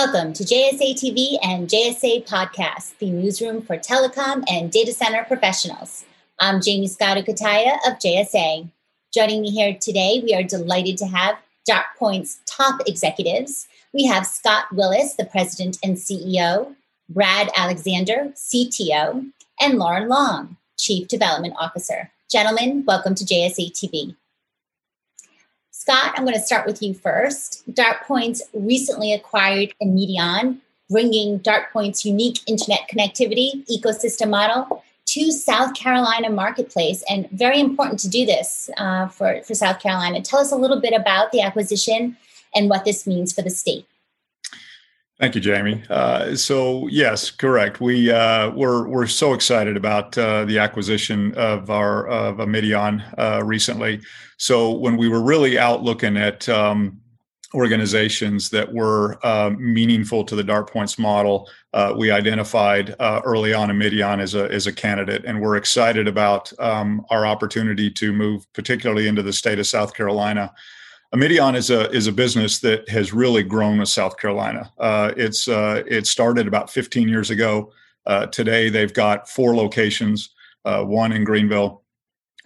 Welcome to JSA TV and JSA Podcast, the newsroom for telecom and data center professionals. I'm Jaymie Scott of JSA. Joining me here today, we are delighted to have DartPoint's top executives. We have Scott Willis, the president and CEO, Brad Alexander, CTO, and Loren Long, Chief Development Officer. Gentlemen, welcome to JSA TV. Scott, I'm going to start with you first. DartPoints recently acquired Immedion, bringing DartPoint's unique internet connectivity ecosystem model to South Carolina marketplace, and very important to do this uh, for, for South Carolina. Tell us a little bit about the acquisition and what this means for the state. Thank you, Jaymie. Uh, so yes, correct. We uh, we're we're so excited about uh, the acquisition of our of Immedion uh, recently. So when we were really out looking at um, organizations that were uh, meaningful to the DartPoints model, uh, we identified early on Immedion as a as a candidate, and we're excited about um, our opportunity to move, particularly into the state of South Carolina. Immedion is a is a business that has really grown with South Carolina. Uh, it's uh, it started about 15 years ago. Uh, today they've got four locations: uh, one in Greenville,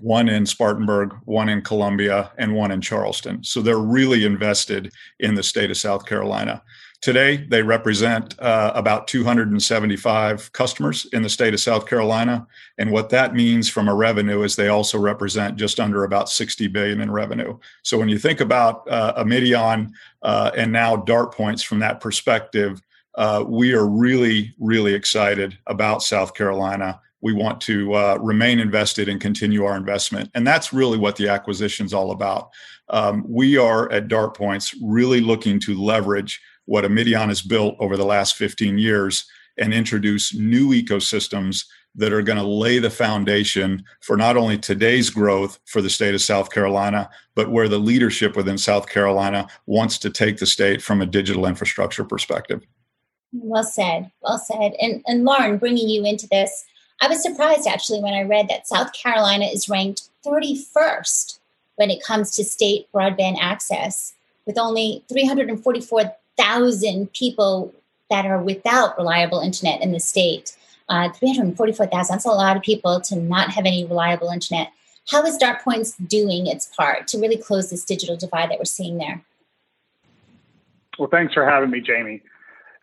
one in Spartanburg, one in Columbia, and one in Charleston. So they're really invested in the state of South Carolina. Today, they represent uh, about 275 customers in the state of South Carolina, and what that means from a revenue is they also represent just under about 60 billion in revenue. So when you think about uh, Immedion uh, and now DartPoints from that perspective, uh, we are really, really excited about South Carolina. We want to uh, remain invested and continue our investment, and that's really what the acquisition is all about. Um, we are at DartPoints really looking to leverage what Immedion has built over the last 15 years and introduce new ecosystems that are going to lay the foundation for not only today's growth for the state of South Carolina, but where the leadership within South Carolina wants to take the state from a digital infrastructure perspective. Well said. Well said. And, and Loren, bringing you into this, I was surprised actually when I read that South Carolina is ranked 31st when it comes to state broadband access, with only 344 thousand people that are without reliable internet in the state. Uh, 344,000, that's a lot of people to not have any reliable internet. How is DartPoints doing its part to really close this digital divide that we're seeing there? Well, thanks for having me, Jaymie.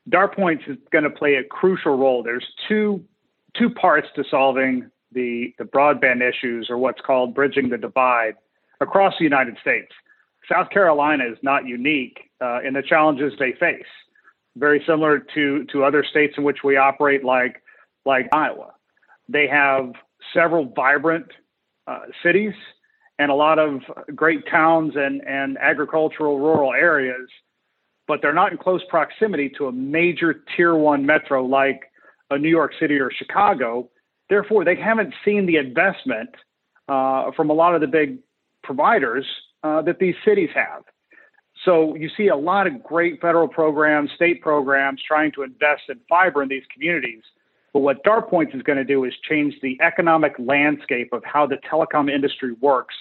DartPoints is going to play a crucial role. There's two two parts to solving the the broadband issues, or what's called bridging the divide, across the United States. South Carolina is not unique uh, in the challenges they face. Very similar to to other states in which we operate, like like Iowa. They have several vibrant uh, cities and a lot of great towns and and agricultural rural areas, but they're not in close proximity to a major tier one metro like a New York City or Chicago. Therefore, they haven't seen the investment uh, from a lot of the big providers uh, that these cities have. So you see a lot of great federal programs, state programs trying to invest in fiber in these communities. But what DartPoints is going to do is change the economic landscape of how the telecom industry works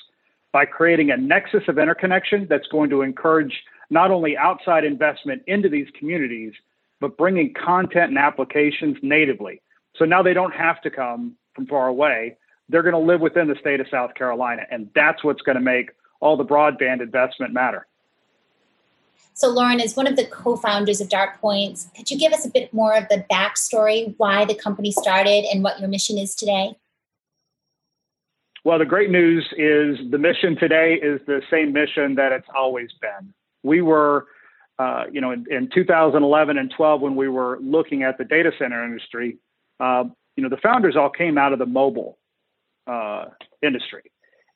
by creating a nexus of interconnection that's going to encourage not only outside investment into these communities, but bringing content and applications natively. So now they don't have to come from far away. They're going to live within the state of South Carolina. And that's what's going to make all the broadband investment matter. So, Loren, is one of the co founders of Dart Points. could you give us a bit more of the backstory, why the company started, and what your mission is today? Well, the great news is the mission today is the same mission that it's always been. We were, uh, you know, in, in, 2011 and 12, when we were looking at the data center industry, uh, you know, the founders all came out of the mobile uh, industry.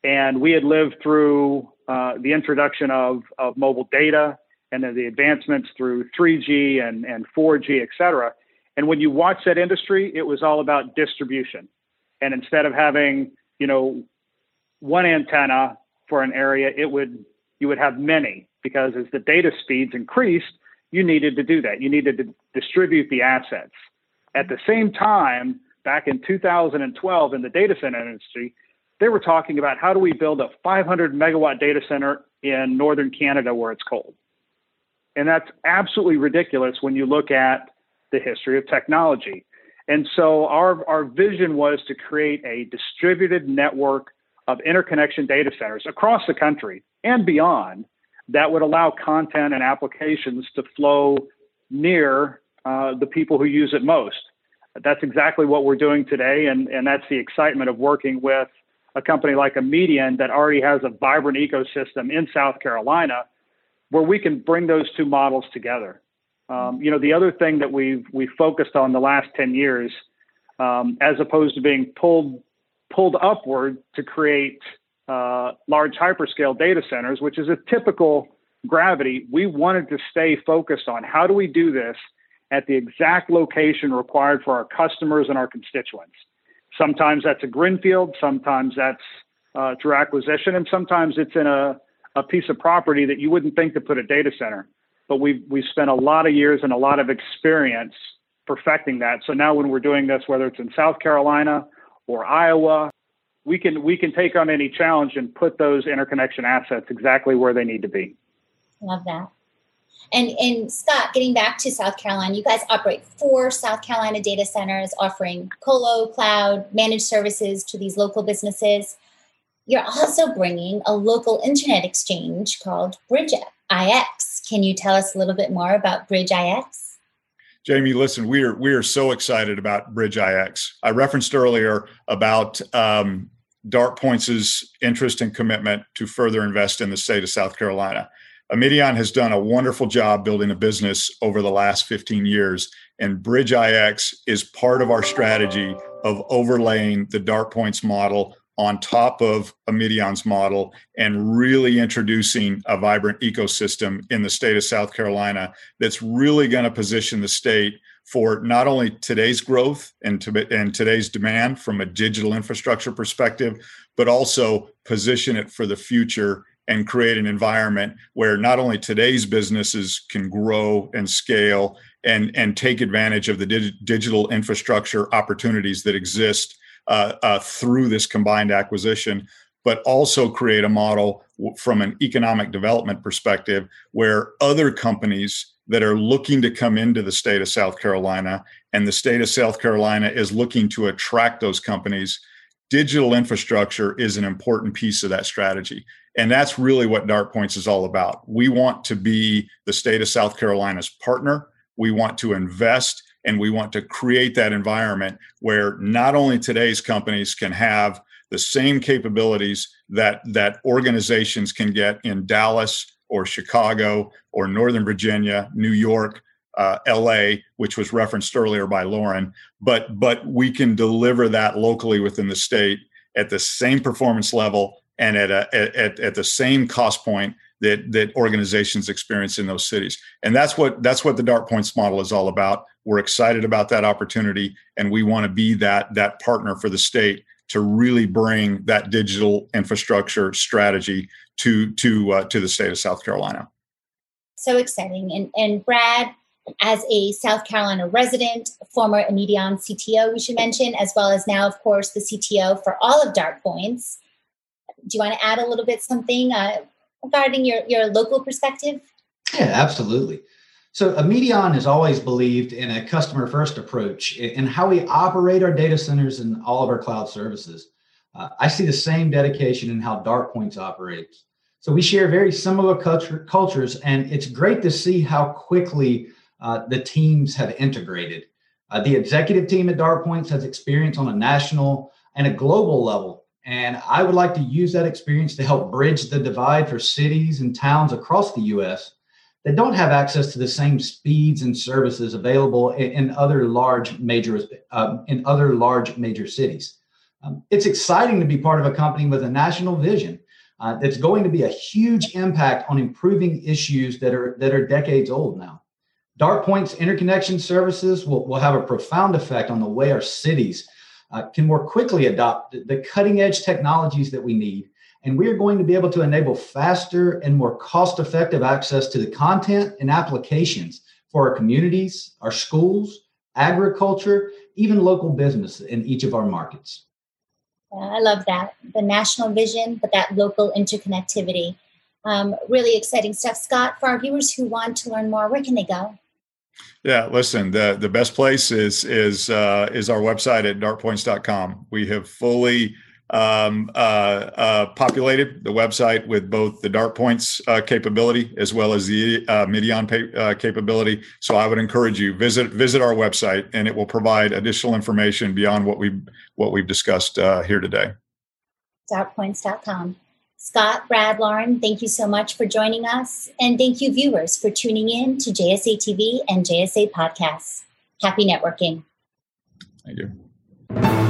And we had lived through uh, the introduction of, of mobile data and then the advancements through 3G and, and 4G, et cetera. And when you watch that industry, it was all about distribution. And instead of having, you know, one antenna for an area, it would you would have many because as the data speeds increased, you needed to do that. You needed to distribute the assets. At the same time, back in 2012 in the data center industry, they were talking about how do we build a 500 megawatt data center in northern Canada where it's cold. And that's absolutely ridiculous when you look at the history of technology. And so our, our vision was to create a distributed network of interconnection data centers across the country and beyond that would allow content and applications to flow near uh, the people who use it most. That's exactly what we're doing today, and, and that's the excitement of working with a company like Immedion that already has a vibrant ecosystem in South Carolina, where we can bring those two models together. Um, you know, the other thing that we've we focused on the last ten years, um, as opposed to being pulled pulled upward to create uh, large hyperscale data centers, which is a typical gravity, we wanted to stay focused on how do we do this at the exact location required for our customers and our constituents. Sometimes that's a greenfield, sometimes that's uh, through acquisition, and sometimes it's in a, a piece of property that you wouldn't think to put a data center. But we've, we've spent a lot of years and a lot of experience perfecting that. So now when we're doing this, whether it's in South Carolina or Iowa, we can we can take on any challenge and put those interconnection assets exactly where they need to be. Love that. And and Scott, getting back to South Carolina, you guys operate four South Carolina data centers offering colo, cloud, managed services to these local businesses. You're also bringing a local internet exchange called Bridge IX. Can you tell us a little bit more about Bridge IX? Jaymie, listen, we are we are so excited about Bridge IX. I referenced earlier about um, Points' interest and commitment to further invest in the state of South Carolina. Immedion has done a wonderful job building a business over the last 15 years, and Bridge IX is part of our strategy of overlaying the Points model on top of Immedion's model and really introducing a vibrant ecosystem in the state of South Carolina that's really going to position the state for not only today's growth and, to, and today's demand from a digital infrastructure perspective, but also position it for the future and create an environment where not only today's businesses can grow and scale and, and take advantage of the dig- digital infrastructure opportunities that exist uh, uh, through this combined acquisition, but also create a model from an economic development perspective where other companies that are looking to come into the state of South Carolina and the state of South Carolina is looking to attract those companies digital infrastructure is an important piece of that strategy. And that's really what Dart Points is all about. We want to be the state of South Carolina's partner. We want to invest and we want to create that environment where not only today's companies can have the same capabilities that that organizations can get in Dallas or Chicago or Northern Virginia, New York, uh, LA, which was referenced earlier by Loren, but but we can deliver that locally within the state at the same performance level and at a, at, at the same cost point that that organizations experience in those cities. And that's what that's what the Dart Points model is all about. We're excited about that opportunity, and we want to be that that partner for the state to really bring that digital infrastructure strategy to to uh, to the state of South Carolina. So exciting! And and Brad, as a South Carolina resident, former Immedion CTO, we should mention, as well as now, of course, the CTO for all of Dart Points. Do you want to add a little bit something uh, regarding your, your local perspective? Yeah, absolutely. So, Immedion has always believed in a customer first approach in how we operate our data centers and all of our cloud services. Uh, I see the same dedication in how Dart Points operates. So, we share very similar culture, cultures, and it's great to see how quickly uh, the teams have integrated. Uh, the executive team at Dart Points has experience on a national and a global level. And I would like to use that experience to help bridge the divide for cities and towns across the US that don't have access to the same speeds and services available in, other large major uh, in other large major cities. Um, it's exciting to be part of a company with a national vision uh, that's going to be a huge impact on improving issues that are that are decades old now. Dart Point's interconnection services will, will have a profound effect on the way our cities uh, can more quickly adopt the cutting edge technologies that we need. And we are going to be able to enable faster and more cost effective access to the content and applications for our communities, our schools, agriculture, even local business in each of our markets. I love that. The national vision, but that local interconnectivity. Um, really exciting stuff. Scott, for our viewers who want to learn more, where can they go? Yeah, listen, the, the best place is is uh, is our website at dartpoints.com. We have fully um, uh, uh, populated the website with both the dart points uh, capability as well as the uh, Immedion pa- uh, capability. So I would encourage you visit visit our website, and it will provide additional information beyond what we what we've discussed uh, here today. Dartpoints.com. Scott, Brad, Loren, thank you so much for joining us, and thank you viewers for tuning in to JSA TV and JSA podcasts. Happy networking. Thank you.